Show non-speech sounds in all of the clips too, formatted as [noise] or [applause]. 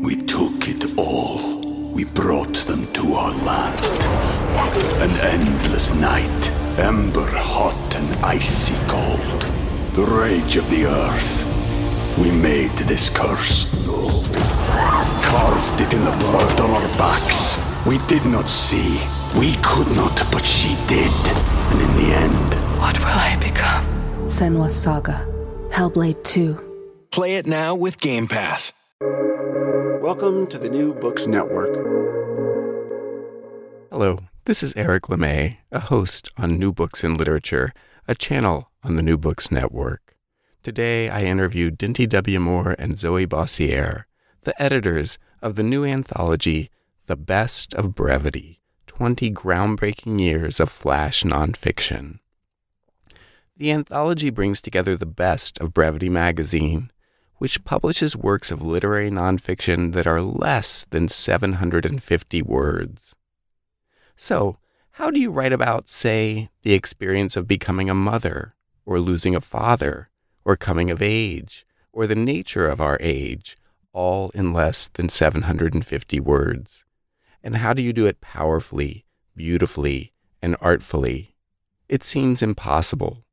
We took it all. We brought them to our land. An endless night, ember hot and icy cold. The rage of the earth. We made this curse. Carved it in the blood on our backs. We did not see. We could not, but she did. And in the end, What will I become? Senua's Saga. Hellblade 2. Play it now with Game Pass. Welcome to the New Books Network. Hello, this is Eric LeMay, a host on New Books in Literature, a channel on the New Books Network. Today I interviewed Dinty W. Moore and Zoe Bossiere, the editors of the new anthology, The Best of Brevity 20 Groundbreaking Years of Flash Nonfiction. The anthology brings together the best of Brevity magazine, which publishes works of literary nonfiction that are less than 750 words. So, how do you write about, say, the experience of becoming a mother, or losing a father, or coming of age, or the nature of our age, all in less than 750 words? And how do you do it powerfully, beautifully, and artfully? It seems impossible.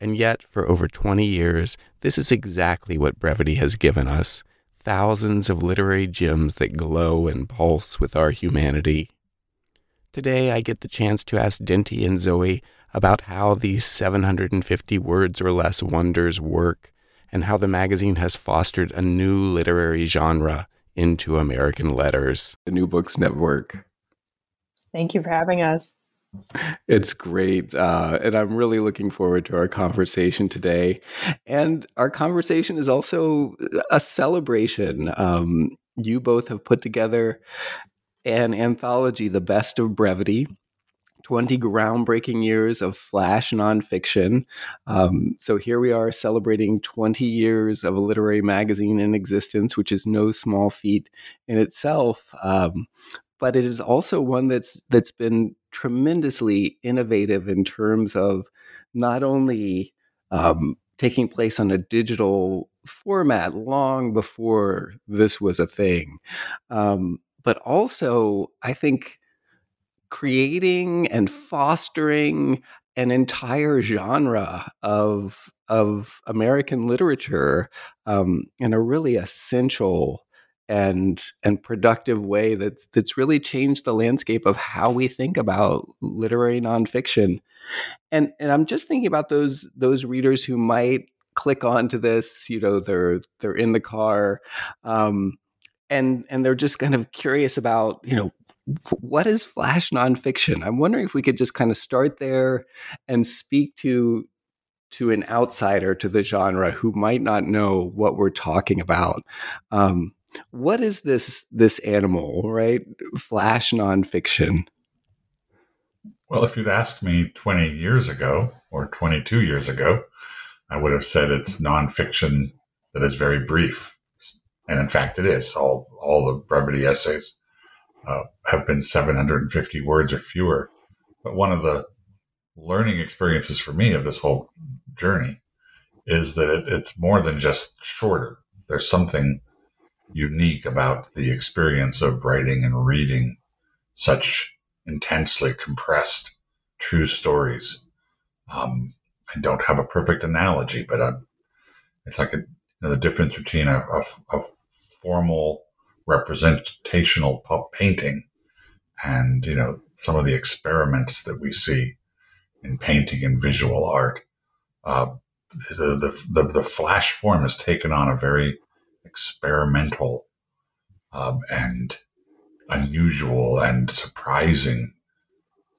And yet, for over 20 years, this is exactly what brevity has given us thousands of literary gems that glow and pulse with our humanity. Today, I get the chance to ask Dinty and Zoe about how these 750 words or less wonders work and how the magazine has fostered a new literary genre into American letters. The New Books Network. Thank you for having us. It's great. Uh, and I'm really looking forward to our conversation today. And our conversation is also a celebration. Um, you both have put together an anthology, The Best of Brevity. 20 groundbreaking years of flash nonfiction. Um, so here we are celebrating 20 years of a literary magazine in existence, which is no small feat in itself. Um, but it is also one that's that's been tremendously innovative in terms of not only um, taking place on a digital format long before this was a thing, um, but also I think creating and fostering an entire genre of of American literature um, in a really essential and and productive way that's that's really changed the landscape of how we think about literary nonfiction. And and I'm just thinking about those those readers who might click onto this, you know, they're they're in the car, um, and and they're just kind of curious about, you know, what is flash nonfiction? I'm wondering if we could just kind of start there and speak to to an outsider to the genre who might not know what we're talking about. Um, what is this this animal, right? Flash nonfiction. Well, if you'd asked me 20 years ago or 22 years ago, I would have said it's nonfiction that is very brief. And in fact, it is. All, all the brevity essays uh, have been 750 words or fewer. But one of the learning experiences for me of this whole journey is that it, it's more than just shorter. There's something unique about the experience of writing and reading such intensely compressed true stories. Um, I don't have a perfect analogy, but I, it's like a, you know, the difference between a, a, a formal representational painting and you know some of the experiments that we see in painting and visual art. Uh, the, the, the, the flash form has taken on a very experimental um, and unusual and surprising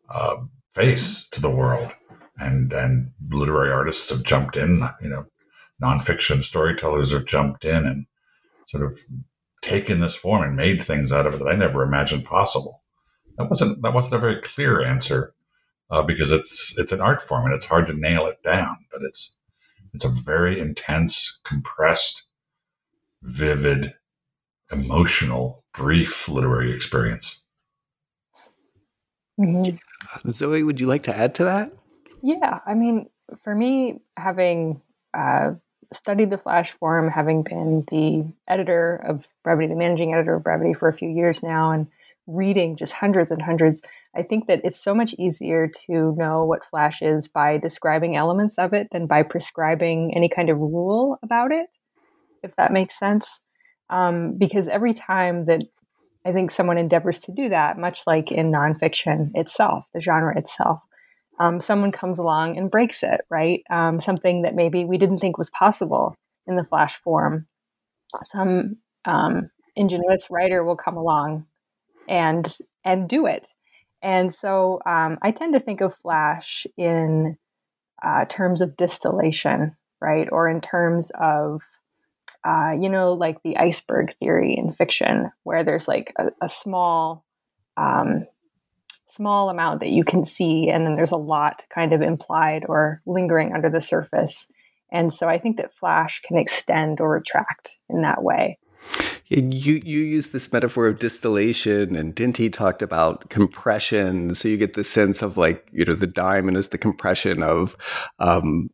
uh, face to the world. And and literary artists have jumped in, you know, nonfiction storytellers have jumped in and sort of taken this form and made things out of it that I never imagined possible. That wasn't that wasn't a very clear answer uh, because it's it's an art form and it's hard to nail it down. But it's it's a very intense, compressed, vivid, emotional, brief literary experience. Mm-hmm. Zoe, would you like to add to that? Yeah, I mean, for me, having uh, studied the Flash form, having been the editor of Brevity, the managing editor of Brevity for a few years now, and reading just hundreds and hundreds, I think that it's so much easier to know what Flash is by describing elements of it than by prescribing any kind of rule about it, if that makes sense. Um, because every time that I think someone endeavors to do that, much like in nonfiction itself, the genre itself, um, someone comes along and breaks it, right? Um, something that maybe we didn't think was possible in the flash form. Some um, ingenuous writer will come along and and do it. And so um, I tend to think of flash in uh, terms of distillation, right, or in terms of uh, you know, like the iceberg theory in fiction, where there's like a, a small um, small amount that you can see, and then there's a lot kind of implied or lingering under the surface. And so I think that Flash can extend or retract in that way. You you use this metaphor of distillation, and Dinty talked about compression. So you get the sense of like you know the diamond is the compression of um,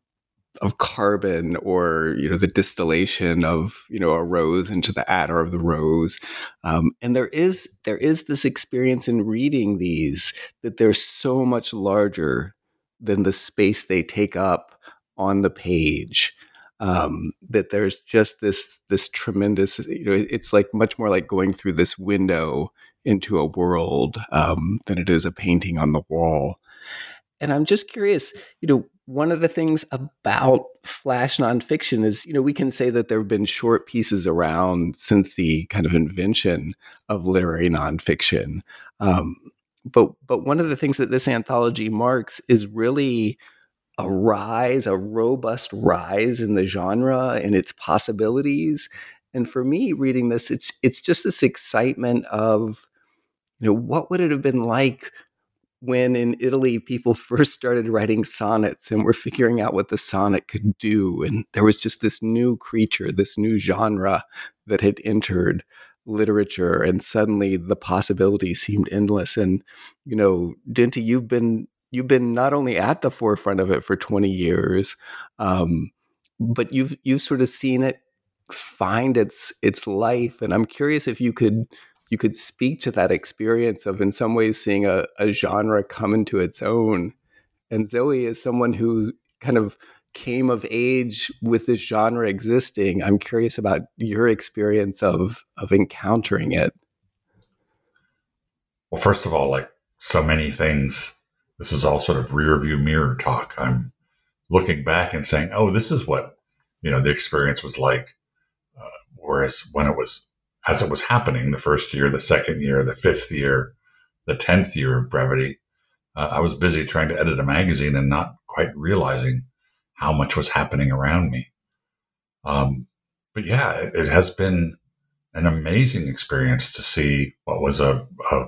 of carbon or you know the distillation of you know a rose into the attar of the rose. Um, and there is there is this experience in reading these that they're so much larger than the space they take up on the page um, that there's just this this tremendous you know it's like much more like going through this window into a world um, than it is a painting on the wall. And i'm just curious you know one of the things about flash nonfiction is, you know, we can say that there have been short pieces around since the kind of invention of literary nonfiction. Um, but but one of the things that this anthology marks is really a rise, a robust rise in the genre and its possibilities. And for me, reading this, it's it's just this excitement of, you know, what would it have been like when in Italy people [laughs] first started writing sonnets and were figuring out what the sonnet could do. And there was just this new creature, this new genre that had entered literature. And suddenly the possibilities seemed endless. And, you know, Dinty, you've been you've been not only at the forefront of it for 20 years, um, but you've you've sort of seen it find its its life. And I'm curious if you could you could speak to that experience of in some ways seeing a, a genre come into its own. And Zoe is someone who kind of came of age with this genre existing. I'm curious about your experience of of encountering it. Well, first of all, like so many things, this is all sort of rear view mirror talk. I'm looking back and saying, "Oh, this is what you know the experience was like." Uh, whereas when it was as it was happening the first year, the second year, the fifth year, the 10th year of brevity, uh, I was busy trying to edit a magazine and not quite realizing how much was happening around me. Um, but yeah, it, it, has been an amazing experience to see what was a, a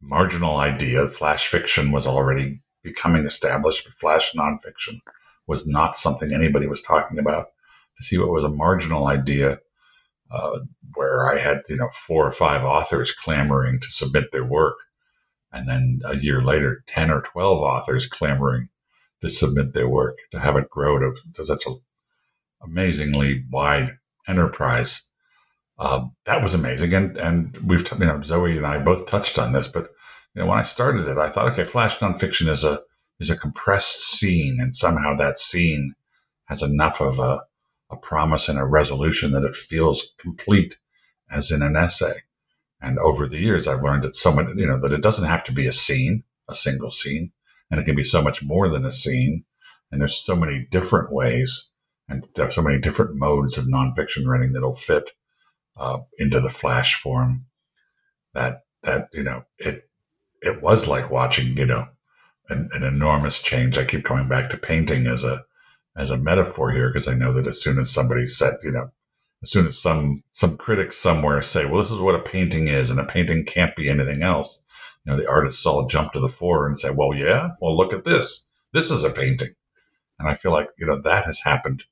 marginal idea. Flash fiction was already becoming established, but flash nonfiction was not something anybody was talking about. To see what was a marginal idea uh, where I had you know four or five authors clamoring to submit their work, and then a year later, ten or twelve authors clamoring to submit their work. To have it grow to, to such an amazingly wide enterprise, uh, that was amazing. And and we've you know Zoe and I both touched on this, but you know when I started it, I thought, okay, flash nonfiction is a is a compressed scene, and somehow that scene has enough of a a promise and a resolution that it feels complete as in an essay. And over the years, I've learned that so much, you know, that it doesn't have to be a scene, a single scene, and it can be so much more than a scene. And there's so many different ways and so many different modes of nonfiction writing that'll fit uh, into the flash form that, that, you know, it, it was like watching, you know, an, an enormous change. I keep coming back to painting as a, as a metaphor here because I know that as soon as somebody said, you know, as soon as some some critics somewhere say, "Well, this is what a painting is, and a painting can't be anything else," you know, the artists all jump to the fore and say, "Well, yeah, well, look at this. This is a painting." And I feel like you know that has happened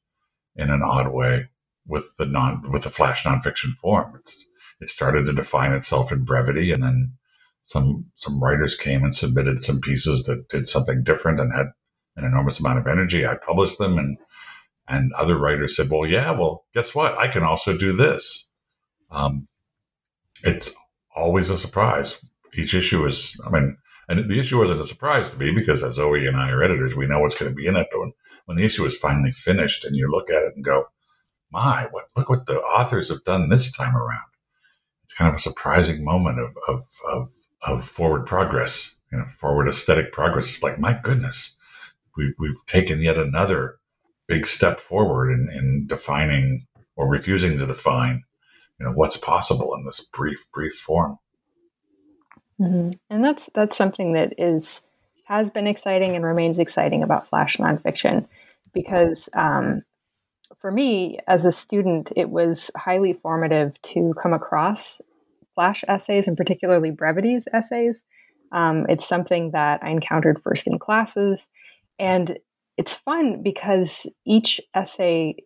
in an odd way with the non with the flash nonfiction form. It's it started to define itself in brevity, and then some some writers came and submitted some pieces that did something different and had an enormous amount of energy. I published them, and and other writers said, "Well, yeah, well, guess what? I can also do this." Um, it's always a surprise. Each issue is, I mean, and the issue wasn't a surprise to me because as Zoe and I are editors, we know what's going to be in it. But when, when the issue is finally finished and you look at it and go, my, what, look what the authors have done this time around. It's kind of a surprising moment of, of, of, of forward progress, you know, forward aesthetic progress. It's like, my goodness, we've, we've taken yet another big step forward in, in defining or refusing to define, you know, what's possible in this brief, brief form. Mm-hmm. And that's that's something that is has been exciting and remains exciting about flash nonfiction, because um, for me as a student, it was highly formative to come across flash essays and particularly brevities essays. Um, it's something that I encountered first in classes, and it's fun because each essay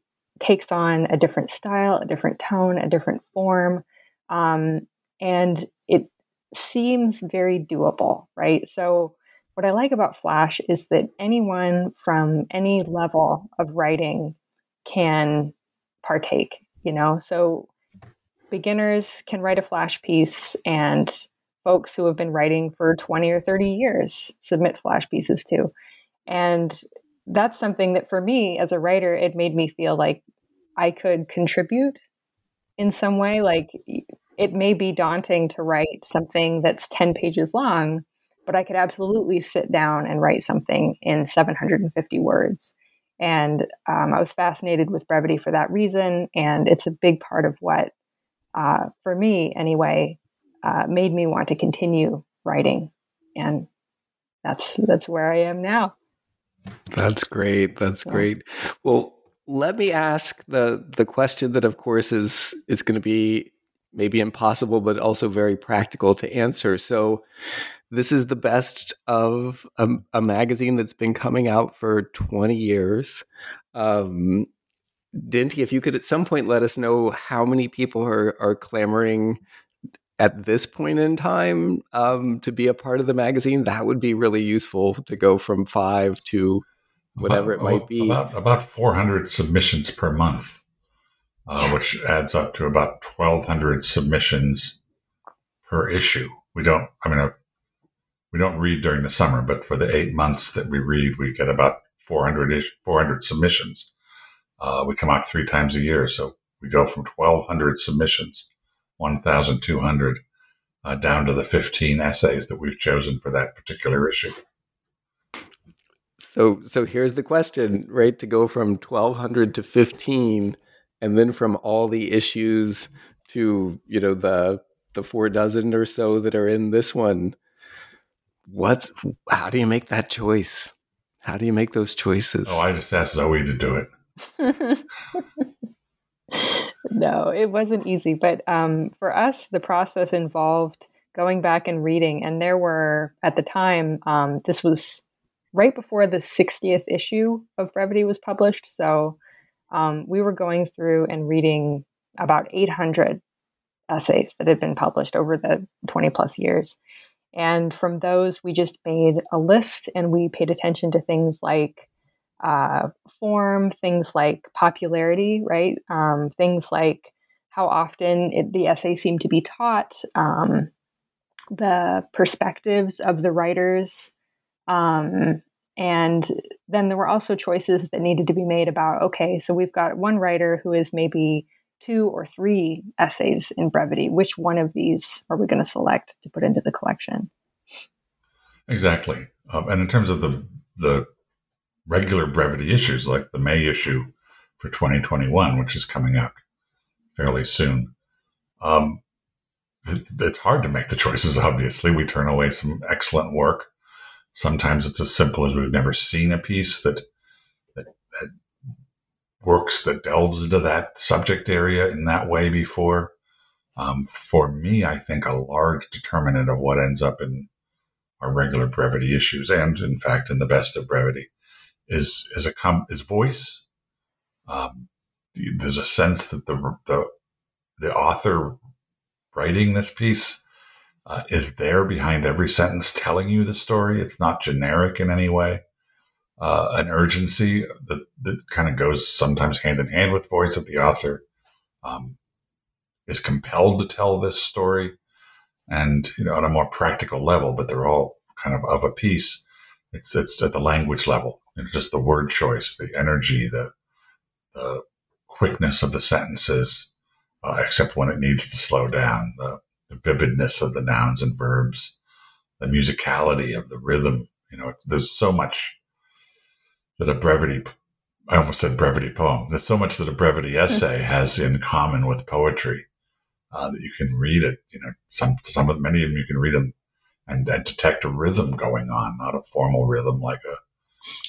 takes on a different style, a different tone, a different form, um, and it seems very doable, right? So, what I like about Flash is that anyone from any level of writing can partake, you know? So, beginners can write a Flash piece, and folks who have been writing for 20 or 30 years submit Flash pieces too. And that's something that for me as a writer, it made me feel like I could contribute in some way. Like it may be daunting to write something that's 10 pages long, but I could absolutely sit down and write something in 750 words. And um, I was fascinated with brevity for that reason. And it's a big part of what, uh, for me anyway, uh, made me want to continue writing. And that's that's where I am now. That's great. That's great. Well, let me ask the the question that, of course, is it's going to be maybe impossible, but also very practical to answer. So, this is the best of a, a magazine that's been coming out for 20 years. Um, Dinty, if you could at some point let us know how many people are, are clamoring at this point in time um, to be a part of the magazine, that would be really useful to go from five to whatever about, it might be. About, about 400 submissions per month uh, which adds up to about 1,200 submissions per issue. We don't, I mean, I've, we don't read during the summer, but for the eight months that we read, we get about 400 ish, 400 submissions. Uh, we come out three times a year, so we go from 1,200 submissions, 1,200, uh, down to the 15 essays that we've chosen for that particular issue. So, so here's the question, right? To go from 1,200 to 15 and then from all the issues to you know the the four dozen or so that are in this one what how do you make that choice how do you make those choices oh i just asked zoe to do it [laughs] no it wasn't easy but um, for us the process involved going back and reading and there were at the time um, this was right before the 60th issue of brevity was published so um, we were going through and reading about 800 essays that had been published over the 20 plus years. And from those, we just made a list and we paid attention to things like uh, form, things like popularity, right? Um, things like how often it, the essay seemed to be taught, um, the perspectives of the writers, um, and then there were also choices that needed to be made about okay, so we've got one writer who is maybe two or three essays in brevity. Which one of these are we going to select to put into the collection? Exactly. Um, and in terms of the, the regular brevity issues, like the May issue for 2021, which is coming up fairly soon, um, it's hard to make the choices, obviously. We turn away some excellent work Sometimes it's as simple as we've never seen a piece that, that, that works that delves into that subject area in that way before. Um, for me, I think a large determinant of what ends up in our regular brevity issues, and in fact, in the best of brevity, is is a com- is voice. Um, there's a sense that the the the author writing this piece uh, is there behind every sentence, telling you the story. It's not generic in any way. Uh, an urgency that, that kind of goes sometimes hand in hand with voice that the author um, is compelled to tell this story and you know on a more practical level but they're all kind of of a piece it's it's at the language level it's just the word choice the energy the the quickness of the sentences uh, except when it needs to slow down the, the vividness of the nouns and verbs the musicality of the rhythm you know there's so much that a brevity I almost said brevity poem. There's so much that a brevity essay has in common with poetry uh, that you can read it. You know, some some of many of them you can read them and, and detect a rhythm going on, not a formal rhythm like a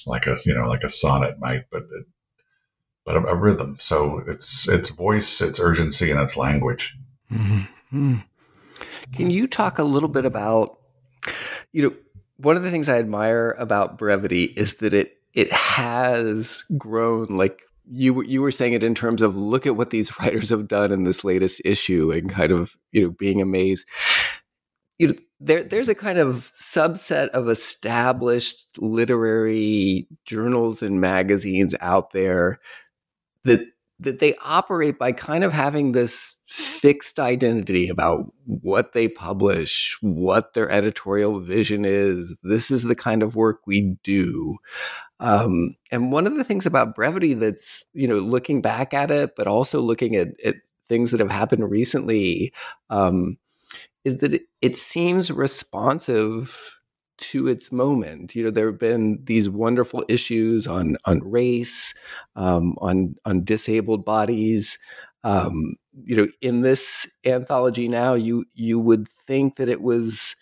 like a you know like a sonnet might, but it, but a, a, rhythm. So it's it's voice, it's urgency, and it's language. Mm-hmm. Can you talk a little bit about you know one of the things I admire about brevity is that it it has grown like you you were saying it in terms of look at what these [laughs] writers have done in this latest issue and kind of you know being amazed you know there there's a kind of subset of established literary journals and magazines out there that that they operate by kind of having this fixed identity about what they publish, what their editorial vision is. This is the kind of work we do. Um, and one of the things about brevity that's, you know, looking back at it, but also looking at, at things that have happened recently, um, is that it, it seems responsive to its moment. You know, there have been these wonderful issues on on race, um, on on disabled bodies. Um, you know, in this anthology now, you you would think that it was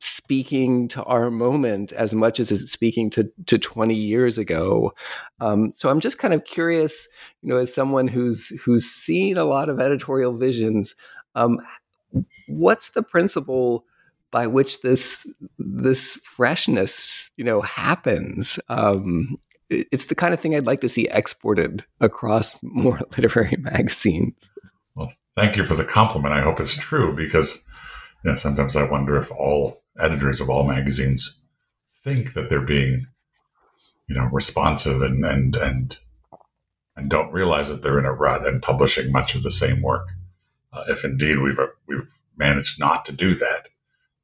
speaking to our moment as much as it's speaking to, to 20 years ago. Um, so I'm just kind of curious, you know, as someone who's who's seen a lot of editorial visions, um, what's the principle by which this this freshness, you know, happens? Um, it's the kind of thing I'd like to see exported across [laughs] more literary magazines. Well, thank you for the compliment. I hope it's true because you know, sometimes I wonder if all editors of all magazines think that they're being, you know, responsive and and and and don't realize that they're in a rut and publishing much of the same work. Uh, if indeed we've uh, we've managed not to do that,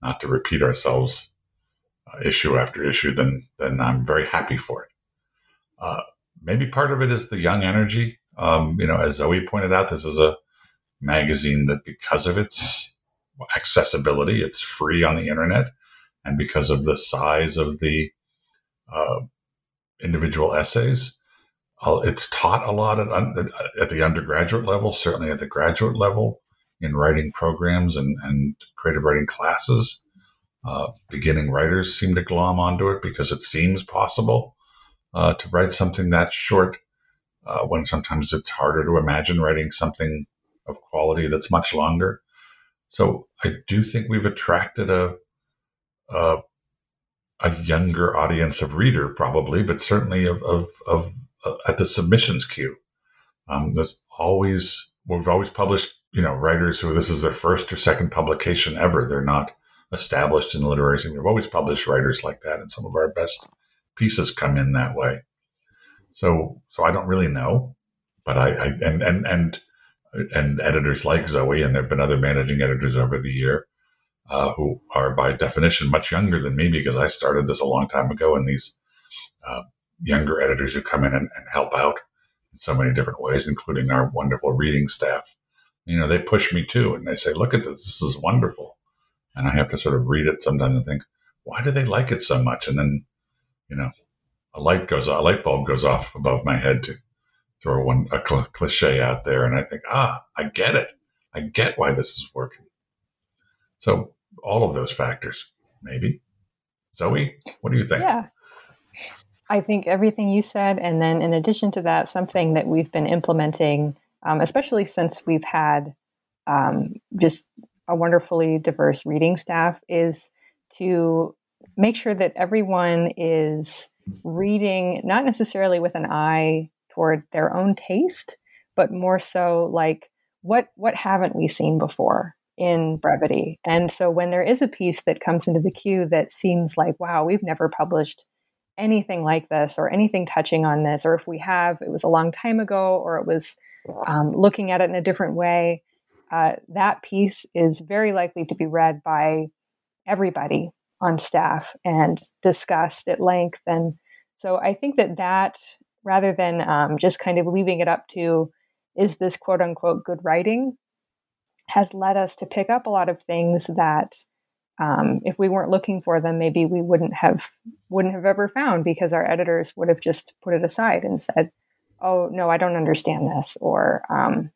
not to repeat ourselves uh, issue after issue, then then I'm very happy for it. Uh, maybe part of it is the young energy. Um, you know, as Zoe pointed out, this is a magazine that because of its accessibility. It's free on the internet. And because of the size of the uh, individual essays, it's taught a lot at, at, the undergraduate level, certainly at the graduate level in writing programs and, and creative writing classes. Uh, beginning writers seem to glom onto it because it seems possible uh, to write something that short uh, when sometimes it's harder to imagine writing something of quality that's much longer. So I do think we've attracted a, a, a younger audience of reader, probably, but certainly of of, of uh, at the submissions queue. Um, there's always we've always published you know writers who this is their first or second publication ever. They're not established in literary scene. We've always published writers like that, and some of our best pieces come in that way. So so I don't really know, but I, I and and and and editors like Zoe, and there have been other managing editors over the year uh, who are by definition much younger than me because I started this a long time ago. And these uh, younger editors who come in and, and, help out in so many different ways, including our wonderful reading staff, you know, they push me too, and they say, "Look at this! This is wonderful." And I have to sort of read it sometimes and think, "Why do they like it so much?" And then, you know, a light goes, a light bulb goes off above my head to throw one a cl- cliche out there, and I think, ah, I get it. I get why this is working. So all of those factors, maybe. Zoe, what do you think? Yeah. I think everything you said, and then in addition to that, something that we've been implementing, um, especially since we've had um, just a wonderfully diverse reading staff, is to make sure that everyone is reading not necessarily with an eye toward their own taste, but more so like what what haven't we seen before in brevity? And so when there is a piece that comes into the queue that seems like, wow, we've never published anything like this or anything touching on this, or if we have, it was a long time ago, or it was um, looking at it in a different way, uh, that piece is very likely to be read by everybody on staff and discussed at length. And so I think that that, rather than um, just kind of leaving it up to, is this quote unquote good writing, has led us to pick up a lot of things that um, if we weren't looking for them, maybe we wouldn't have wouldn't have ever found because our editors would have just put it aside and said, "Oh no, I don't understand this," or um,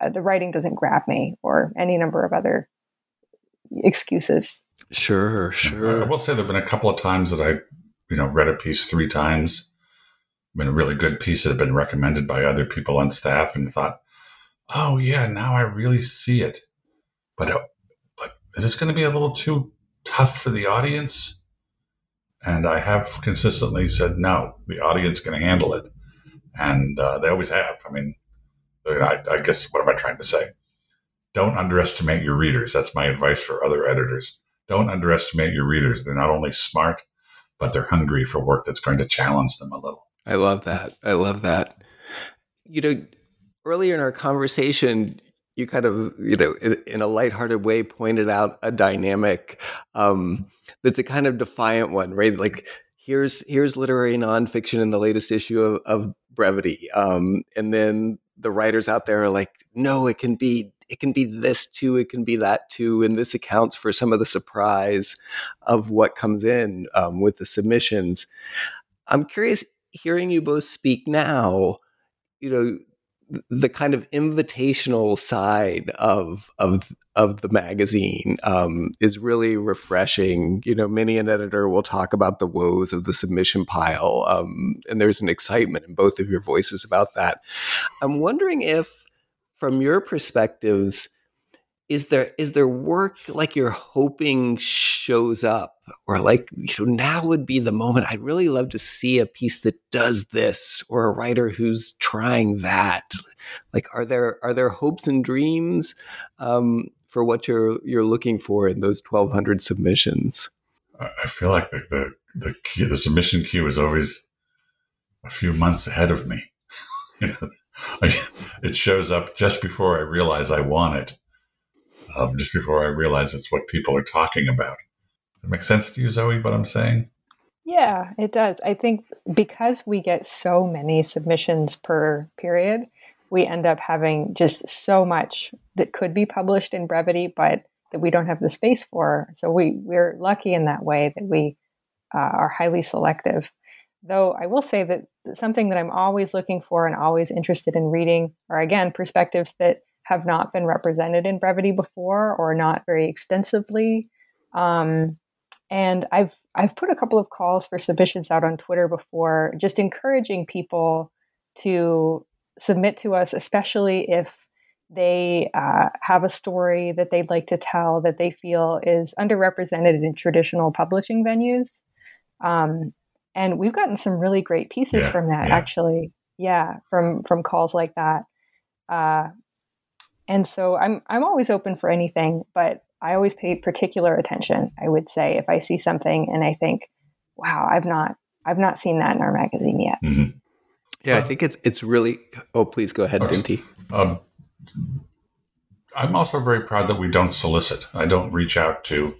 uh, "The writing doesn't grab me," or any number of other excuses. Sure, sure. I will say there've been a couple of times that I, you know, read a piece three times, been a really good piece that had been recommended by other people on staff, and thought, "Oh yeah, now I really see it." But uh, is this going to be a little too tough for the audience? And I have consistently said, no, the audience can handle it. And uh, they always have. I mean, I, I guess what am I trying to say? Don't underestimate your readers. That's my advice for other editors. Don't underestimate your readers. They're not only smart, but they're hungry for work that's going to challenge them a little. I love that. I love that. You know, earlier in our conversation, you kind of, you know, in, in a lighthearted way, pointed out a dynamic um, that's a kind of defiant one, right? Like here's here's literary nonfiction in the latest issue of, of Brevity, um, and then the writers out there are like, no, it can be it can be this too, it can be that too, and this accounts for some of the surprise of what comes in um, with the submissions. I'm curious, hearing you both speak now, you know the kind of invitational side of of of the magazine um, is really refreshing. You know, many an editor will talk about the woes of the submission pile, um, and there's an excitement in both of your voices about that. I'm wondering if, from your perspectives, is there is there work like you're hoping shows up? Or like you know now would be the moment. I'd really love to see a piece that does this or a writer who's trying that. Like are there are there hopes and dreams um, for what you're you're looking for in those 1200 submissions? I feel like the the the, queue, the submission queue is always a few months ahead of me. [laughs] You know it shows up just before i realize i want it um, just before I realize it's what people are talking about. It make sense to you, Zoe, what I'm saying? Yeah, it does. I think because we get so many submissions per period, we end up having just so much that could be published in brevity, but that we don't have the space for. So we we're lucky in that way that we uh, are highly selective. Though I will say that something that I'm always looking for and always interested in reading are again perspectives that have not been represented in brevity before or not very extensively. Um, and I've I've put a couple of calls for submissions out on Twitter before, just encouraging people to submit to us, especially if they uh, have a story that they'd like to tell that they feel is underrepresented in traditional publishing venues. Um, and we've gotten some really great pieces yeah, from that, yeah. actually. Yeah, from from calls like that. Uh, and so I'm I'm always open for anything, but I always pay particular attention. I would say if I see something and I think, "Wow, I've not I've not seen that in our magazine yet." Mm-hmm. Yeah, I think it's it's really. Oh, please go ahead, Dinty. Um, I'm also very proud that we don't solicit. I don't reach out to.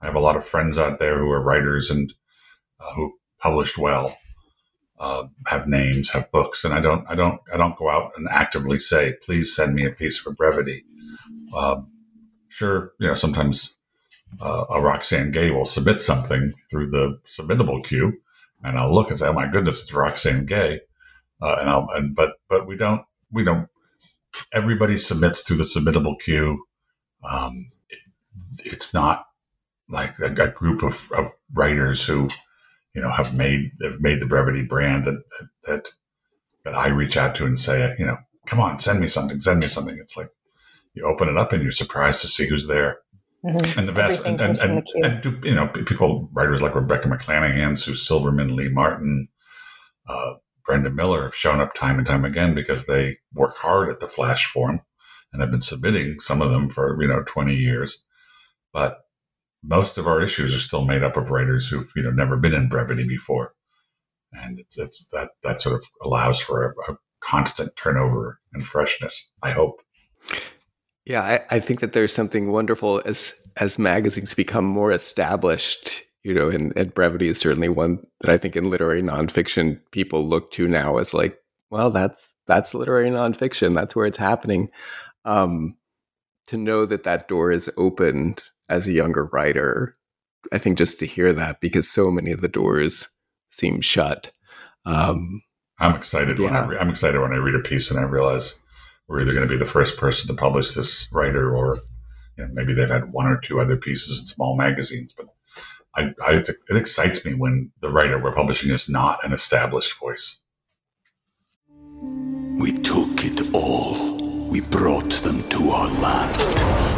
I have a lot of friends out there who are writers and uh, who published well uh, have names, have books, and I don't, I don't, I don't go out and actively say, "Please send me a piece for brevity." Uh, sure, you know, sometimes uh, a Roxane Gay will submit something through the submittable queue, and I'll look and say, "Oh my goodness, it's Roxane Gay," uh, and I'll, and but but we don't, we don't. Everybody submits through the submittable queue. Um, it, it's not like a, a group of, of writers who you know, have made have made the brevity brand that that that I reach out to and say, you know, come on, send me something, send me something. It's like you open it up and you're surprised to see who's there. Mm-hmm. And the vast and, and, and, and, and, you know people writers like Rebecca McClanahan, Sue Silverman, Lee Martin, uh, Brenda Miller have shown up time and time again because they work hard at the Flash form and have been submitting some of them for you know 20 years. But most of our issues are still made up of writers who've you know never been in brevity before, and it's, it's that that sort of allows for a, a constant turnover and freshness. I hope. Yeah, I, I, think that there's something wonderful as as magazines become more established, you know, and, and brevity is certainly one that I think in literary nonfiction people look to now as like, well, that's that's literary nonfiction. That's where it's happening. Um, to know that that door is opened as a younger writer, I think just to hear that because so many of the doors seem shut. Um, I'm excited yeah. when I re- I'm excited when I read a piece and I realize we're either going to be the first person to publish this writer or you know, maybe they've had one or two other pieces in small magazines. But I, I, it excites me when the writer we're publishing is not an established voice. We took it all. We brought them to our land.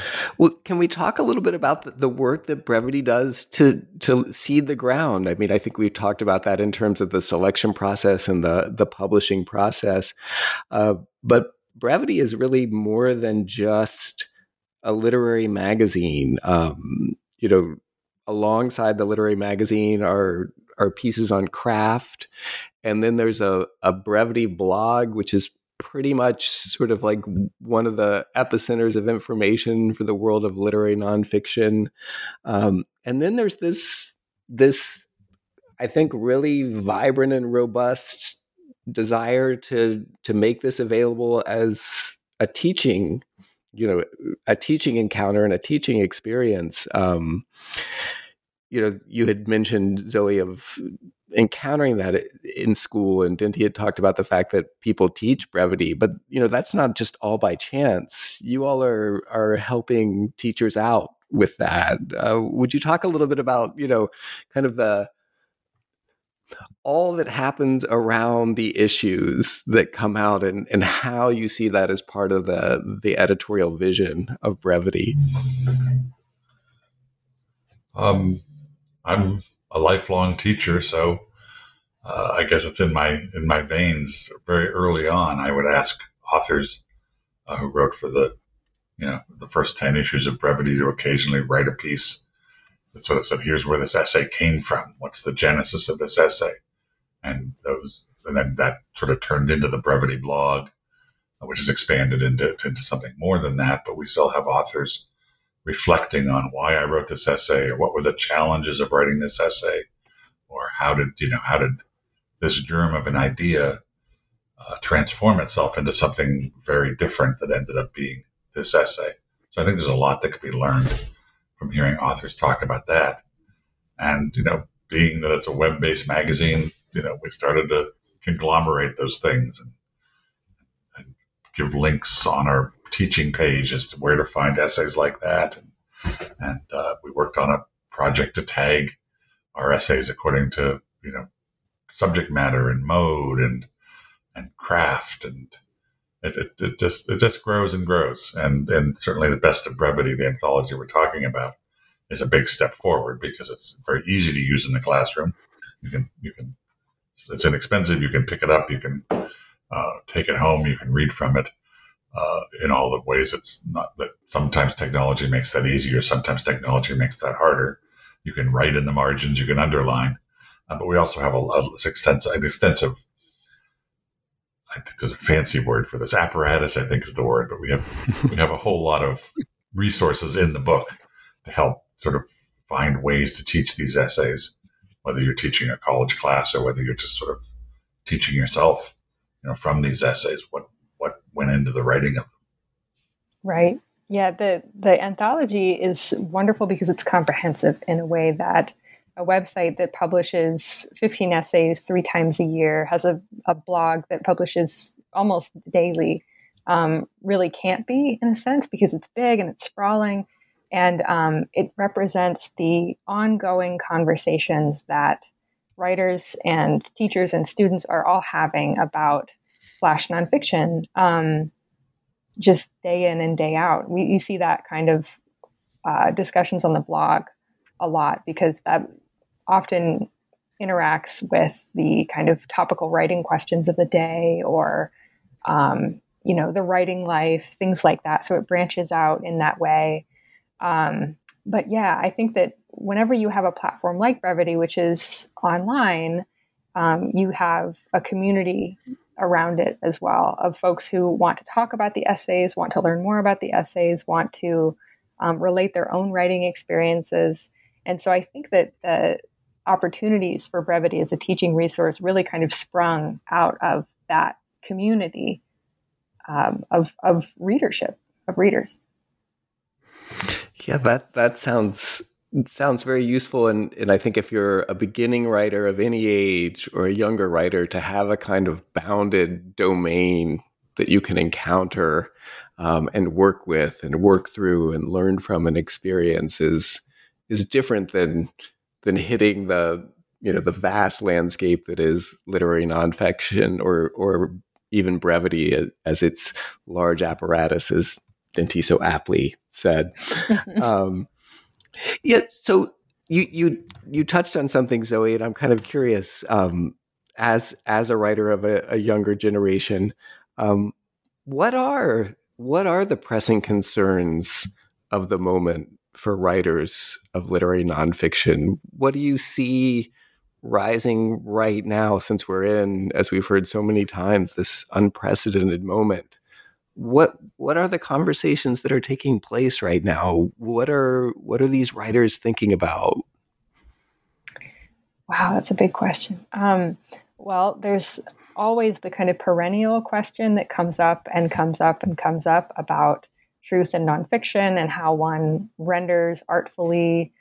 Well, can we talk a little bit about the work that Brevity does to to seed the ground? I mean, I think we've talked about that in terms of the selection process and the the publishing process, uh, but Brevity is really more than just a literary magazine. Um, you know, alongside the literary magazine are are pieces on craft, and then there's a a brevity blog, which is pretty much sort of like one of the epicenters of information for the world of literary nonfiction. Um, and then there's this this I think really vibrant and robust desire to to make this available as a teaching you know a teaching encounter and a teaching experience um, you know you had mentioned zoe of encountering that in school and Dinty had talked about the fact that people teach brevity but you know that's not just all by chance. You all are are helping teachers out with that. Uh, would you talk a little bit about you know kind of the all that happens around the issues that come out and, and how you see that as part of the the editorial vision of brevity? Um, i'm a lifelong teacher so uh, i guess it's in my in my veins. Very early on i would ask authors uh, who wrote for the you know the first 10 issues of brevity to occasionally write a piece that sort of said here's where this essay came from. What's the genesis of this essay? And those and then that sort of turned into the brevity blog which has expanded into, into something more than that but we still have authors reflecting on why i wrote this essay or what were the challenges of writing this essay or how did you know how did this germ of an idea uh, transform itself into something very different that ended up being this essay. So i think there's a lot that could be learned from hearing authors talk about that. And you know being that it's a web-based magazine you know, we started to conglomerate those things and, and give links on our teaching page as to where to find essays like that. And, and uh, we worked on a project to tag our essays according to, you know, subject matter and mode and, and craft. And it, it, it just, it just grows and grows. And, and certainly the best of brevity, the anthology we're talking about is a big step forward because it's very easy to use in the classroom. You can, you can it's inexpensive. You can pick it up. You can uh, take it home. You can read from it. Uh, in all the ways it's not that sometimes technology makes that easier. Sometimes technology makes that harder. You can write in the margins. You can underline. Uh, but we also have a, a extensive, an extensive. I think there's a fancy word for this. Apparatus, I think, is the word. But we have we have a whole lot of resources in the book to help sort of find ways to teach these essays whether you're teaching a college class or whether you're just sort of teaching yourself you know, from these essays? What what went into the writing of them? Right. Yeah, the the anthology is wonderful because it's comprehensive in a way that a website that publishes 15 essays three times a year has a, a blog that publishes almost daily um, really can't be in a sense because it's big and it's sprawling and um, it represents the ongoing conversations that writers and teachers and students are all having about flash nonfiction um, just day in and day out. We, you see that kind of uh, discussions on the blog a lot because that often interacts with the kind of topical writing questions of the day or um, you know the writing life things like that so it branches out in that way um, but yeah i think that whenever you have a platform like brevity which is online um, you have a community around it as well of folks who want to talk about the essays want to learn more about the essays want to um, relate their own writing experiences and so i think that the opportunities for brevity as a teaching resource really kind of sprung out of that community um, of of readership of readers. Yeah, that that sounds sounds very useful, and and I think if you're a beginning writer of any age or a younger writer, to have a kind of bounded domain that you can encounter um, and work with and work through and learn from and experience is is different than than hitting the you know the vast landscape that is literary nonfiction or or even brevity as its large apparatus, as Dinty so aptly said. [laughs] um, yeah, so you you you touched on something, Zoe, and I'm kind of curious. Um, as as a writer of a, a younger generation, um, what are what are the pressing concerns of the moment for writers of literary nonfiction? What do you see rising right now since we're in as we've heard so many times this unprecedented moment what what are the conversations that are taking place right now? What are what are these writers thinking about? Wow that's a big question. Um, well there's always the kind of perennial question that comes up and comes up and comes up about truth and nonfiction and how one renders artfully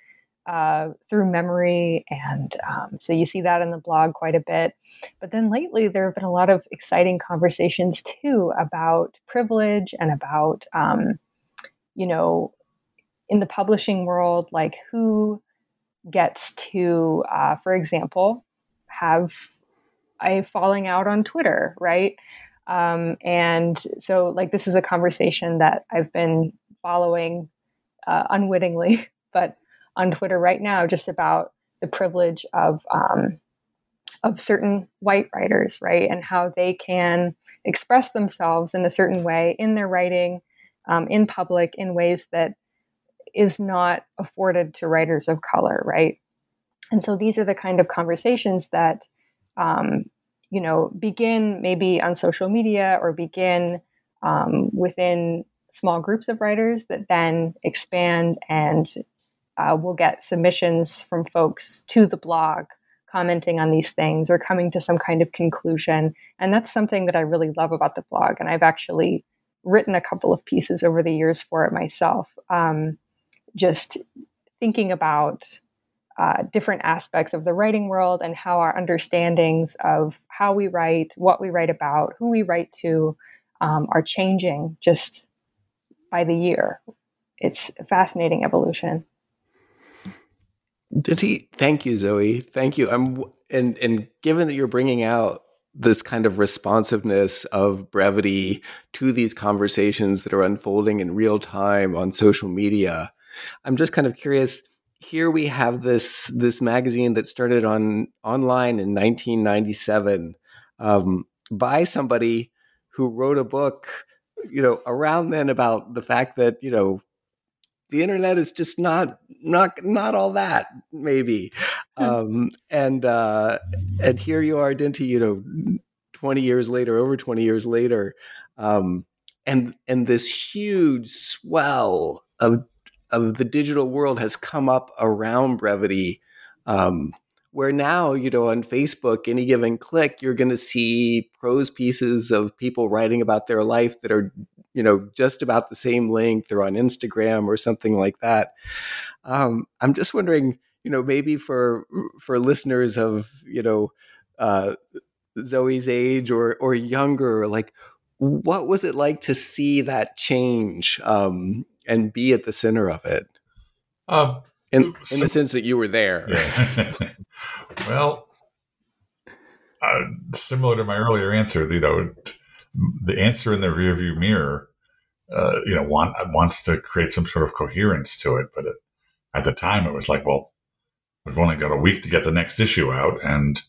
uh, through memory. And um, so you see that in the blog quite a bit. But then lately, there have been a lot of exciting conversations too about privilege and about, um, you know, in the publishing world, like who gets to, uh, for example, have a falling out on Twitter, right? Um, and so, like, this is a conversation that I've been following uh, unwittingly, [laughs] but on Twitter right now just about the privilege of um, of certain white writers, right, and how they can express themselves in a certain way in their writing, um, in public, in ways that is not afforded to writers of color, right? And so these are the kind of conversations that, um, you know, begin maybe on social media or begin um, within small groups of writers that then expand and uh, we'll get submissions from folks to the blog commenting on these things or coming to some kind of conclusion. And that's something that I really love about the blog. And I've actually written a couple of pieces over the years for it myself, um, just thinking about uh, different aspects of the writing world and how our understandings of how we write, what we write about, who we write to um, are changing just by the year. It's a fascinating evolution. Dinty, thank you, Zoe. Thank you. I'm and and given that you're bringing out this kind of responsiveness of brevity to these conversations that are unfolding in real time on social media, I'm just kind of curious. Here we have this this magazine that started on online in 1997 um, by somebody who wrote a book, you know, around then about the fact that you know the internet is just not not not all that maybe hmm. um, and uh, and here you are dinty you know 20 years later over 20 years later um, and and this huge swell of of the digital world has come up around brevity um, where now, you know, on Facebook, any given click, you're going to see prose pieces of people writing about their life that are, you know, just about the same length or on Instagram or something like that. Um, I'm just wondering, you know, maybe for for listeners of, you know, uh, Zoe's age or or younger, like what was it like to see that change um, and be at the center of it? Um, in, in the sense that you were there. Yeah. [laughs] well, uh, similar to my earlier answer, you know, the answer in the rearview mirror, uh, you know, want, wants to create some sort of coherence to it. But it, at the time, it was like, well, we've only got a week to get the next issue out, and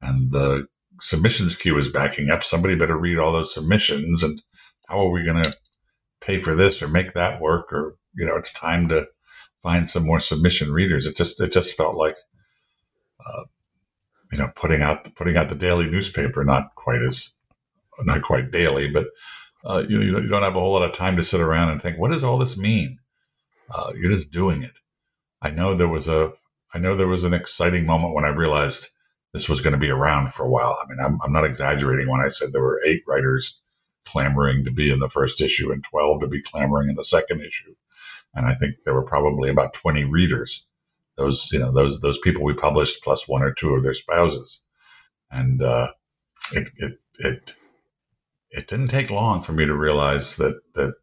and the submissions queue is backing up. Somebody better read all those submissions, and how are we going to pay for this or make that work? Or you know, it's time to find some more submission readers. It just it just felt like, uh, you know, putting out putting out the daily newspaper, not quite as not quite daily, but uh, you you don't have a whole lot of time to sit around and think, what does all this mean? Uh, you're just doing it. I know there was a I know there was an exciting moment when I realized this was going to be around for a while. I mean, I'm, I'm not exaggerating when I said there were eight writers clamoring to be in the first issue and 12 to be clamoring in the second issue and I think there were probably about 20 readers. Those, you know, those those people we published plus one or two of their spouses, and uh, it it it it didn't take long for me to realize that that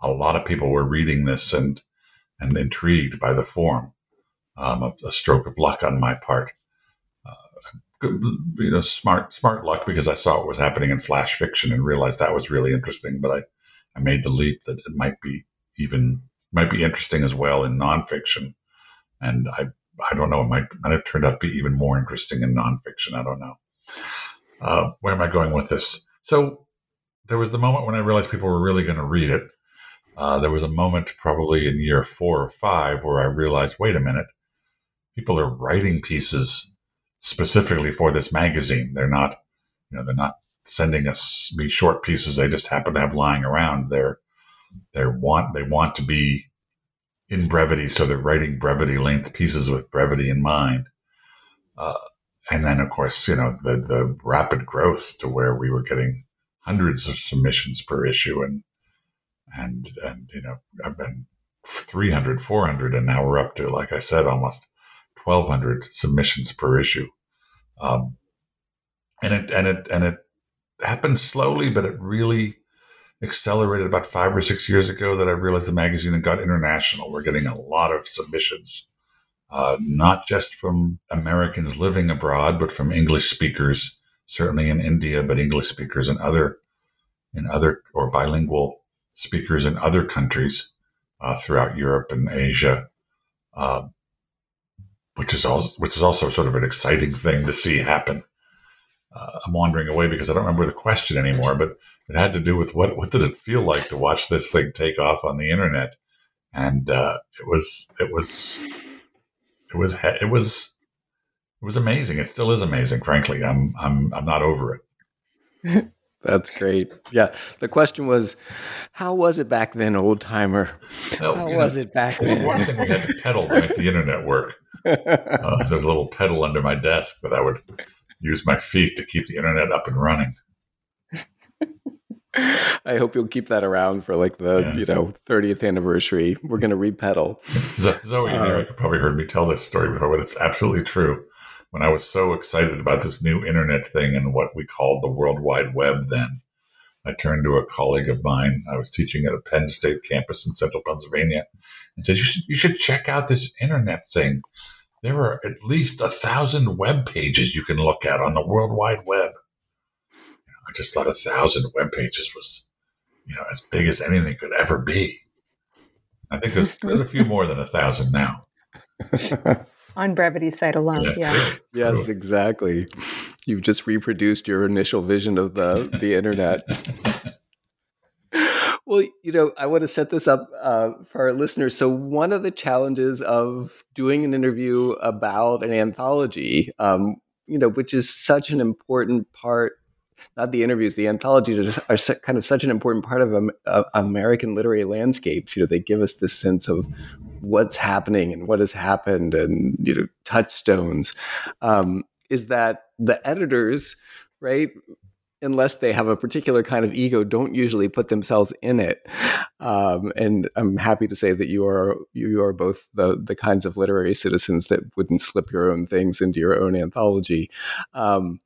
a lot of people were reading this and and intrigued by the form. Um, a, a, stroke of luck on my part. Uh, you know, smart smart luck because I saw what was happening in flash fiction and realized that was really interesting. But I, I made the leap that it might be even might be interesting as well in nonfiction. And I, I don't know, it might, might have turned out to be even more interesting in nonfiction. I don't know. Uh, where am I going with this? So there was the moment when I realized people were really going to read it. Uh, there was a moment probably in year four or five where I realized, wait a minute, people are writing pieces specifically for this magazine. They're not, you know, they're not sending us me short pieces they just happen to have lying around. They're they want they want to be in brevity, so they're writing brevity length pieces with brevity in mind. Uh, and then, of course, you know the the rapid growth to where we were getting hundreds of submissions per issue, and and and you know I've been 300, 400, and now we're up to, like I said, almost 1,200 submissions per issue. Um, and it and it and it happened slowly, but it really accelerated about five or six years ago that I realized the magazine had got international. We're getting a lot of submissions, uh, not just from Americans living abroad, but from English speakers, certainly in India, but English speakers in other in other or bilingual speakers in other countries uh, throughout Europe and Asia. Uh, which is also which is also sort of an exciting thing to see happen. Uh, I'm wandering away because I don't remember the question anymore, but it had to do with what what did it feel like to watch this thing take off on the internet, and uh, it was it was it was it was it was amazing. It still is amazing. Frankly, I'm I'm I'm not over it. [laughs] That's great. Yeah. The question was, how was it back then, old timer? How was know, it back then? One thing we had to pedal to make the internet work. [laughs] Uh, there was a little pedal under my desk that I would use my feet to keep the internet up and running. I hope you'll keep that around for like the yeah. you know 30th anniversary. We're going to repedal. Zoe uh, probably heard me tell this story before, but it's absolutely true. When I was so excited about this new internet thing and what we called the World Wide Web, then I turned to a colleague of mine. I was teaching at a Penn State campus in central Pennsylvania, and said, "You should you should check out this internet thing. There are at least a thousand web pages you can look at on the World Wide Web." I just thought a thousand web pages was, you know, as big as anything could ever be. I think there's there's a few more than a thousand now. [laughs] On Brevity site alone, yeah. yeah. [laughs] Yes, exactly. You've just reproduced your initial vision of the the internet. [laughs] well, you know, I want to set this up uh, for our listeners. So, one of the challenges of doing an interview about an anthology, um, you know, which is such an important part not the interviews, the anthologies are, just, are kind of such an important part of um, uh, American literary landscapes. You know, they give us this sense of what's happening and what has happened, and you know, touchstones. Um, is that the editors, right? unless they have a particular kind of ego, don't usually put themselves in it. Um, and I'm happy to say that you are you are both the the kinds of literary citizens that wouldn't slip your own things into your own anthology. Um,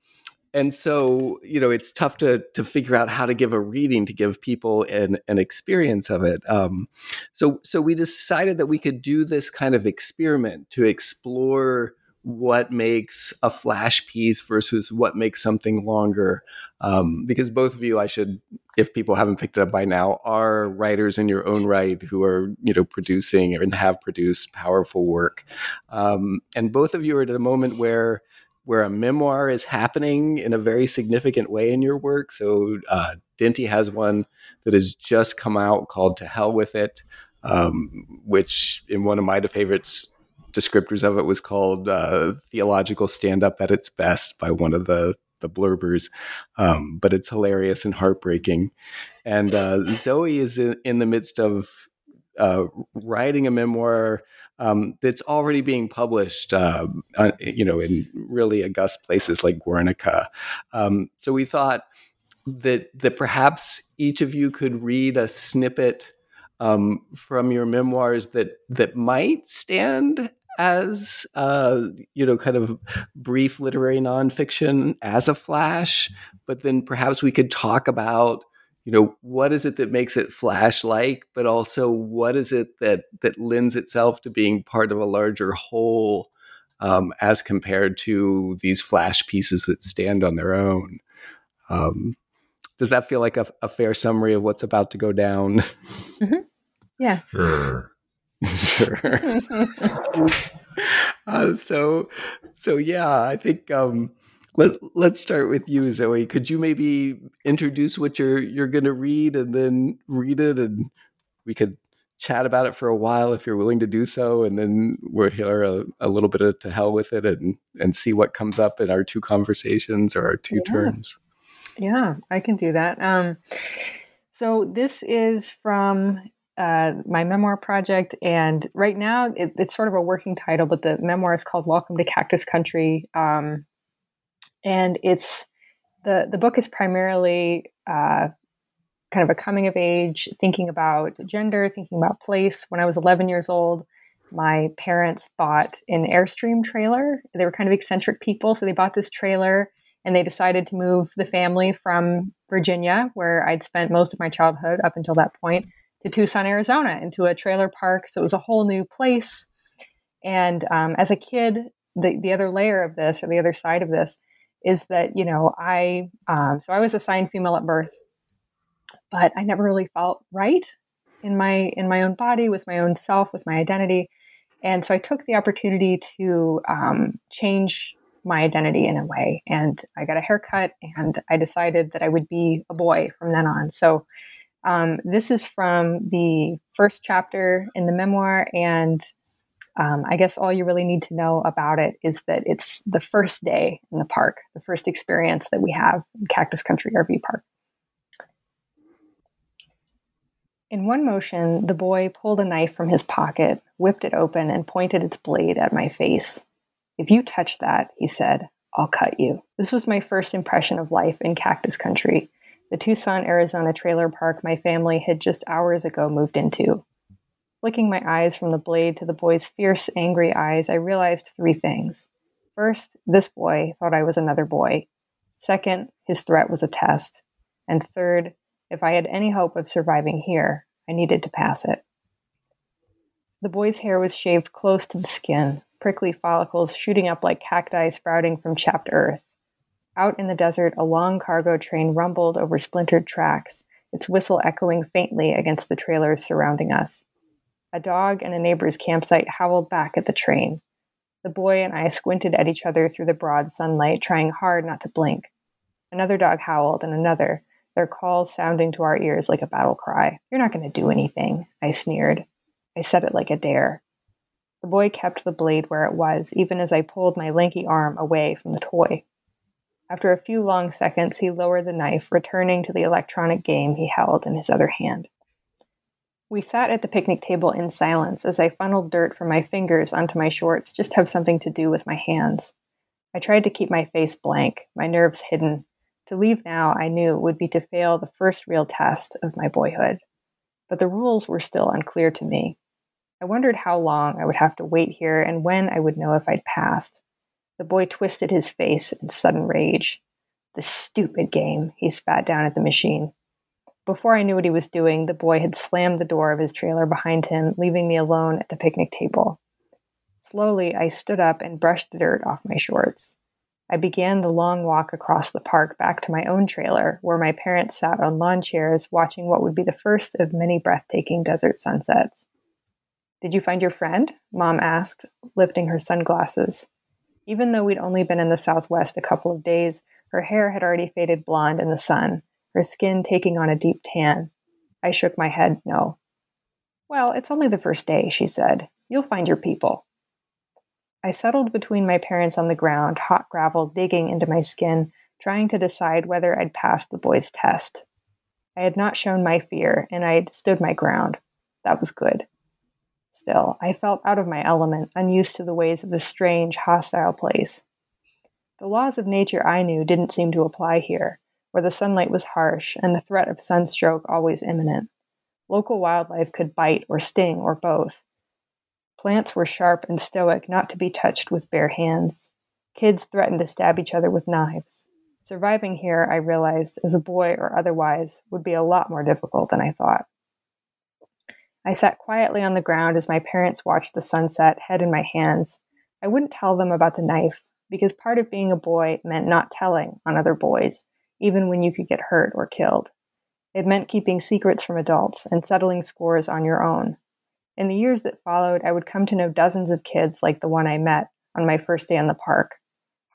and so you know it's tough to to figure out how to give a reading to give people an an experience of it um, so so we decided that we could do this kind of experiment to explore what makes a flash piece versus what makes something longer. Um, because both of you, I should, if people haven't picked it up by now, are writers in your own right who are, you know, producing and have produced powerful work. Um, and both of you are at a moment where where a memoir is happening in a very significant way in your work. So uh, Dinty has one that has just come out called "To Hell with It," um, which in one of my favorites descriptors of it was called uh, theological stand up at its best by one of the the blurbers, um, but it's hilarious and heartbreaking. And uh, Zoe is in, in, the midst of uh, writing a memoir um, that's already being published, uh, you know, in really august places like Guernica. Um, so we thought that that perhaps each of you could read a snippet um, from your memoirs that that might stand as uh, you know, kind of brief literary nonfiction as a flash, but then perhaps we could talk about you know what is it that makes it flash like but also what is it that that lends itself to being part of a larger whole um, as compared to these flash pieces that stand on their own um, does that feel like a, a, fair summary of what's about to go down mm-hmm. yeah sure [laughs] sure. [laughs] uh, so, so yeah, I think um, let let's start with you, Zoe. Could you maybe introduce what you're you're going to read, and then read it, and we could chat about it for a while if you're willing to do so, and then we're here a, a little bit of to hell with it, and and see what comes up in our two conversations or our two yeah. turns. Yeah, I can do that. Um, so this is from uh, my memoir project. And right now, it, it's sort of a working title, but the memoir is called "Welcome to Cactus Country," um, and it's the the book is primarily uh, kind of a coming of age, thinking about gender, thinking about place. When I was 11 years old, my parents bought an Airstream trailer. They were kind of eccentric people, so they bought this trailer and they decided to move the family from Virginia, where I'd spent most of my childhood up until that point, to Tucson, Arizona, into a trailer park. So it was a whole new place. And um, as a kid, the, the other layer of this, or the other side of this, is that, you know, I, um, so I was assigned female at birth, but I never really felt right in my, in my own body, with my own self, with my identity. And so I took the opportunity to um, change my identity in a way. And I got a haircut and I decided that I would be a boy from then on. So um, this is from the first chapter in the memoir, and um, I guess all you really need to know about it is that it's the first day in the park, the first experience that we have in Cactus Country RV Park. In one motion, the boy pulled a knife from his pocket, whipped it open, and pointed its blade at my face. If you touch that, he said, I'll cut you. This was my first impression of life in Cactus Country the Tucson, Arizona trailer park my family had just hours ago moved into. Flicking my eyes from the blade to the boy's fierce, angry eyes, I realized three things. First, this boy thought I was another boy. Second, his threat was a test. And third, if I had any hope of surviving here, I needed to pass it. The boy's hair was shaved close to the skin, prickly follicles shooting up like cacti sprouting from chapped earth. Out in the desert, a long cargo train rumbled over splintered tracks, its whistle echoing faintly against the trailers surrounding us. A dog in a neighbor's campsite howled back at the train. The boy and I squinted at each other through the broad sunlight, trying hard not to blink. Another dog howled, and another, their calls sounding to our ears like a battle cry. You're not going to do anything, I sneered. I said it like a dare. The boy kept the blade where it was, even as I pulled my lanky arm away from the toy. After a few long seconds, he lowered the knife, returning to the electronic game he held in his other hand. We sat at the picnic table in silence as I funneled dirt from my fingers onto my shorts just to have something to do with my hands. I tried to keep my face blank, my nerves hidden. To leave now, I knew, would be to fail the first real test of my boyhood. But the rules were still unclear to me. I wondered how long I would have to wait here and when I would know if I'd passed. The boy twisted his face in sudden rage. The stupid game, he spat down at the machine. Before I knew what he was doing, the boy had slammed the door of his trailer behind him, leaving me alone at the picnic table. Slowly, I stood up and brushed the dirt off my shorts. I began the long walk across the park back to my own trailer, where my parents sat on lawn chairs watching what would be the first of many breathtaking desert sunsets. Did you find your friend? Mom asked, lifting her sunglasses. Even though we'd only been in the Southwest a couple of days, her hair had already faded blonde in the sun, her skin taking on a deep tan. I shook my head, no. Well, it's only the first day, she said. You'll find your people. I settled between my parents on the ground, hot gravel digging into my skin, trying to decide whether I'd passed the boy's test. I had not shown my fear, and I had stood my ground. That was good. Still, I felt out of my element, unused to the ways of this strange, hostile place. The laws of nature I knew didn't seem to apply here, where the sunlight was harsh and the threat of sunstroke always imminent. Local wildlife could bite or sting or both. Plants were sharp and stoic, not to be touched with bare hands. Kids threatened to stab each other with knives. Surviving here, I realized, as a boy or otherwise, would be a lot more difficult than I thought. I sat quietly on the ground as my parents watched the sunset, head in my hands. I wouldn't tell them about the knife, because part of being a boy meant not telling on other boys, even when you could get hurt or killed. It meant keeping secrets from adults and settling scores on your own. In the years that followed, I would come to know dozens of kids like the one I met on my first day in the park.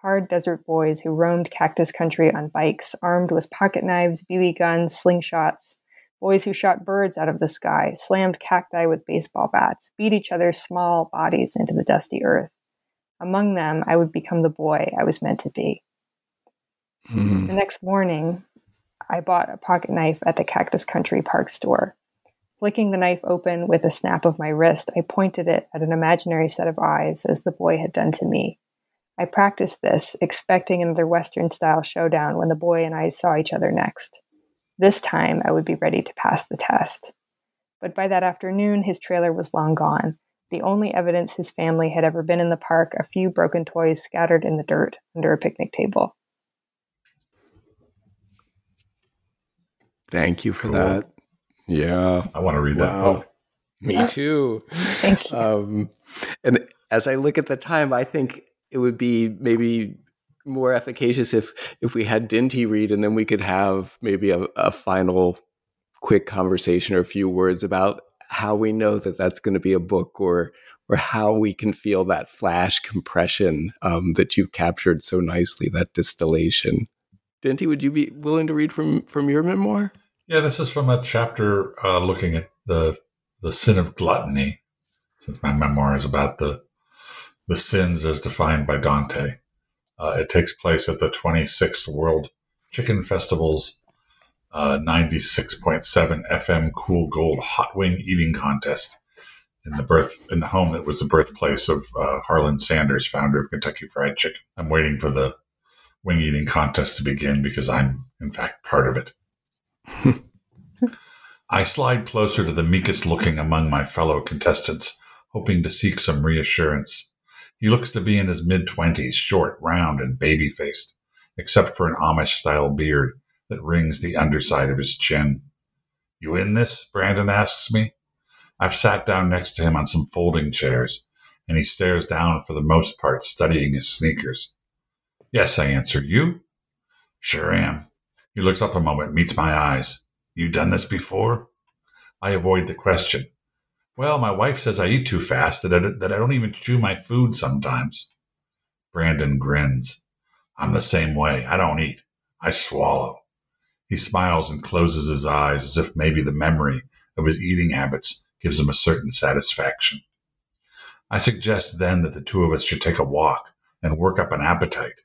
Hard desert boys who roamed cactus country on bikes, armed with pocket knives, BB guns, slingshots. Boys who shot birds out of the sky, slammed cacti with baseball bats, beat each other's small bodies into the dusty earth. Among them, I would become the boy I was meant to be. Mm. The next morning, I bought a pocket knife at the Cactus Country Park store. Flicking the knife open with a snap of my wrist, I pointed it at an imaginary set of eyes as the boy had done to me. I practiced this, expecting another Western style showdown when the boy and I saw each other next. This time, I would be ready to pass the test. But by that afternoon, his trailer was long gone. The only evidence his family had ever been in the park, a few broken toys scattered in the dirt under a picnic table. Thank you for cool. that. Yeah. I want to read wow. that book. Me too. [laughs] Thank you. Um, and as I look at the time, I think it would be maybe more efficacious if if we had Dinty read and then we could have maybe a, a final quick conversation or a few words about how we know that that's going to be a book or or how we can feel that flash compression um, that you've captured so nicely that distillation Dinty, would you be willing to read from from your memoir? Yeah, this is from a chapter uh, looking at the the sin of gluttony, since my memoir is about the the sins as defined by Dante. Uh, it takes place at the 26th World Chicken Festival's uh, 96.7 FM Cool Gold Hot Wing Eating Contest in the birth in the home that was the birthplace of uh, Harlan Sanders, founder of Kentucky Fried Chicken. I'm waiting for the wing eating contest to begin because I'm, in fact, part of it. [laughs] I slide closer to the meekest looking among my fellow contestants, hoping to seek some reassurance. He looks to be in his mid twenties, short, round, and baby faced, except for an Amish style beard that rings the underside of his chin. You in this? Brandon asks me. I've sat down next to him on some folding chairs, and he stares down for the most part, studying his sneakers. Yes, I answer. You? Sure am. He looks up a moment, meets my eyes. You done this before? I avoid the question. Well, my wife says I eat too fast, that I, that I don't even chew my food sometimes. Brandon grins. I'm the same way. I don't eat. I swallow. He smiles and closes his eyes as if maybe the memory of his eating habits gives him a certain satisfaction. I suggest then that the two of us should take a walk and work up an appetite.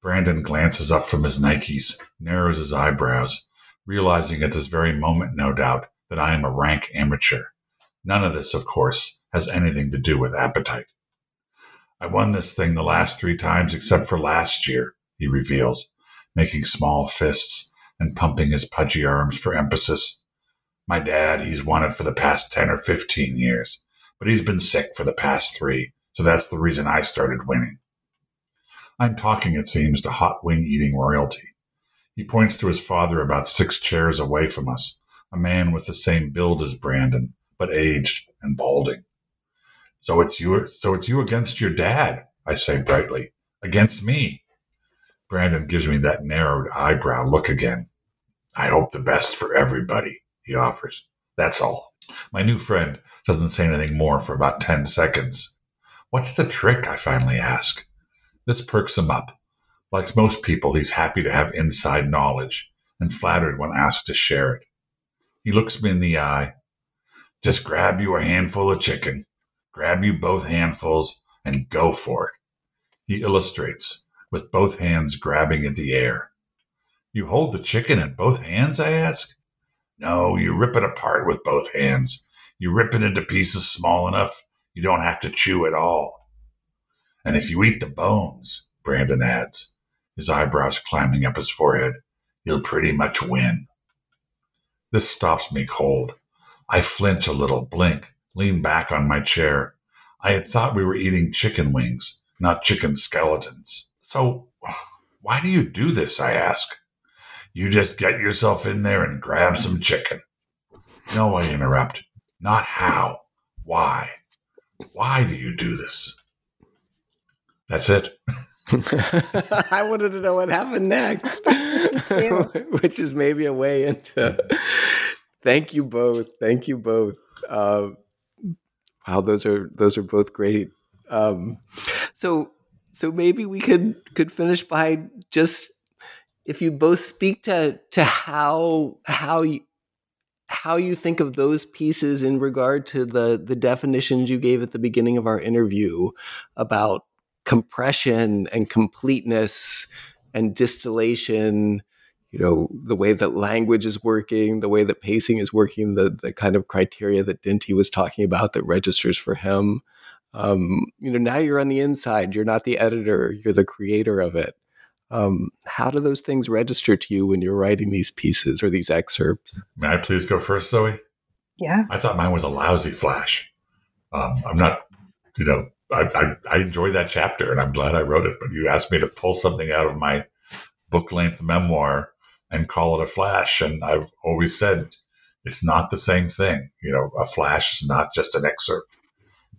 Brandon glances up from his Nikes, narrows his eyebrows, realizing at this very moment, no doubt, that I am a rank amateur. None of this, of course, has anything to do with appetite. I won this thing the last three times except for last year, he reveals, making small fists and pumping his pudgy arms for emphasis. My dad, he's won it for the past 10 or 15 years, but he's been sick for the past three, so that's the reason I started winning. I'm talking, it seems, to hot wing eating royalty. He points to his father about six chairs away from us, a man with the same build as Brandon, but aged and balding. So it's you so it's you against your dad, I say brightly. Against me. Brandon gives me that narrowed eyebrow look again. I hope the best for everybody, he offers. That's all. My new friend doesn't say anything more for about ten seconds. What's the trick? I finally ask. This perks him up. Like most people, he's happy to have inside knowledge and flattered when asked to share it. He looks me in the eye. Just grab you a handful of chicken, grab you both handfuls, and go for it. He illustrates, with both hands grabbing at the air. You hold the chicken in both hands, I ask. No, you rip it apart with both hands. You rip it into pieces small enough you don't have to chew at all. And if you eat the bones, Brandon adds, his eyebrows climbing up his forehead, you'll pretty much win. This stops me cold. I flinch a little, blink, lean back on my chair. I had thought we were eating chicken wings, not chicken skeletons. So, why do you do this? I ask. You just get yourself in there and grab some chicken. No, I interrupt. Not how. Why? Why do you do this? That's it. [laughs] I wanted to know what happened next, [laughs] [laughs] which is maybe a way into. Thank you both. Thank you both. Uh, wow, those are those are both great. Um, so so maybe we could could finish by just if you both speak to to how how you how you think of those pieces in regard to the the definitions you gave at the beginning of our interview about compression and completeness and distillation you know the way that language is working the way that pacing is working the the kind of criteria that dinty was talking about that registers for him. Um, you know now you're on the inside. You're not the editor. You're the creator of it. Um, how do those things register to you when you're writing these pieces or these excerpts? May i please go first zoe? Yeah. I thought mine was a lousy flash. Um, i'm not you know I, I, I enjoyed that chapter and I'm glad I wrote it. But you asked me to pull something out of my book length memoir and call it a flash. And I've always said it's not the same thing. You know, a flash is not just an excerpt.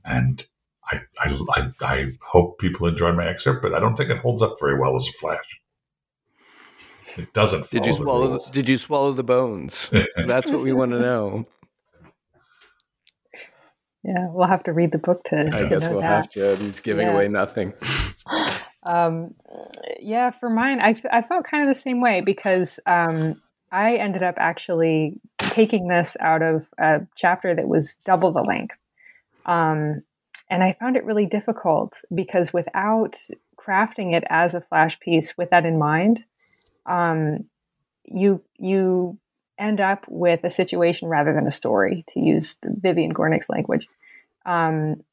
And I, I, I, I hope people enjoy my excerpt, but I don't think it holds up very well as a flash. It doesn't. Did you swallow? The, did you swallow the bones? [laughs] That's what we want to know. Yeah, we'll have to read the book to. I to guess we'll that. have to. He's giving Yeah. away nothing. [laughs] Um, yeah, for mine, I felt kind of the same way because um, I ended up actually taking this out of a chapter that was double the length. Um, and I found it really difficult because without crafting it as a flash piece with that in mind, um, you you end up with a situation rather than a story, to use Vivian Gornick's language, um,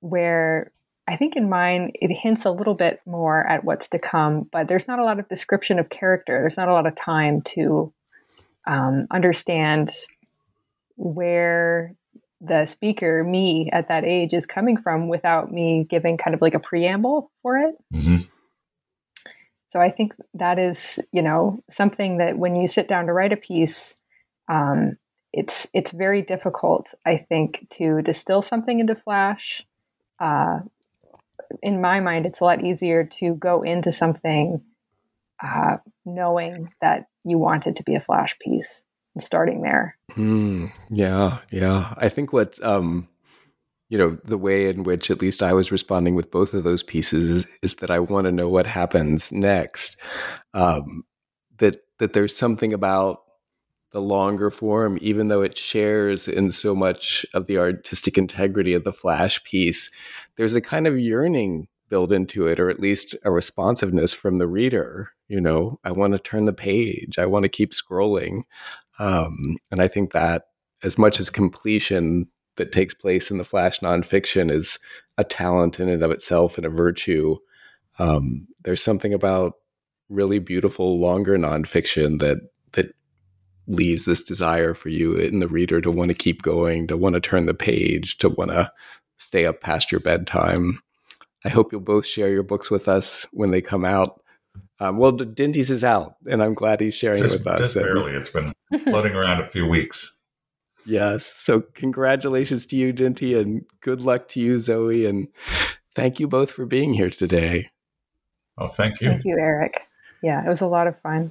where I think in mine it hints a little bit more at what's to come, but there's not a lot of description of character. There's not a lot of time to um, understand where the speaker, me at that age, is coming from without me giving kind of like a preamble for it. Mm-hmm. So I think that is, you know, something that when you sit down to write a piece, um, it's it's very difficult, I think, to distill something into flash. Uh, in my mind, it's a lot easier to go into something uh, knowing that you want it to be a flash piece and starting there. Mm, yeah, yeah. I think what um, you know, the way in which at least I was responding with both of those pieces is, that I want to know what happens next. Um, that that there's something about the longer form, even though it shares in so much of the artistic integrity of the flash piece, there's a kind of yearning built into it, or at least a responsiveness from the reader. You know, I want to turn the page, I want to keep scrolling. Um, and I think that as much as completion that takes place in the Flash nonfiction is a talent in and of itself and a virtue, um, there's something about really beautiful, longer nonfiction that that leaves this desire for you in the reader to want to keep going, to want to turn the page, to want to stay up past your bedtime. I hope you'll both share your books with us when they come out. Um, well, Dinty's is out, and I'm glad he's sharing just, it with us. Just barely. It's been floating around a few weeks. Yes. So, congratulations to you, Dinty, and good luck to you, Zoe. And thank you both for being here today. Oh, thank you. Thank you, Eric. Yeah, it was a lot of fun.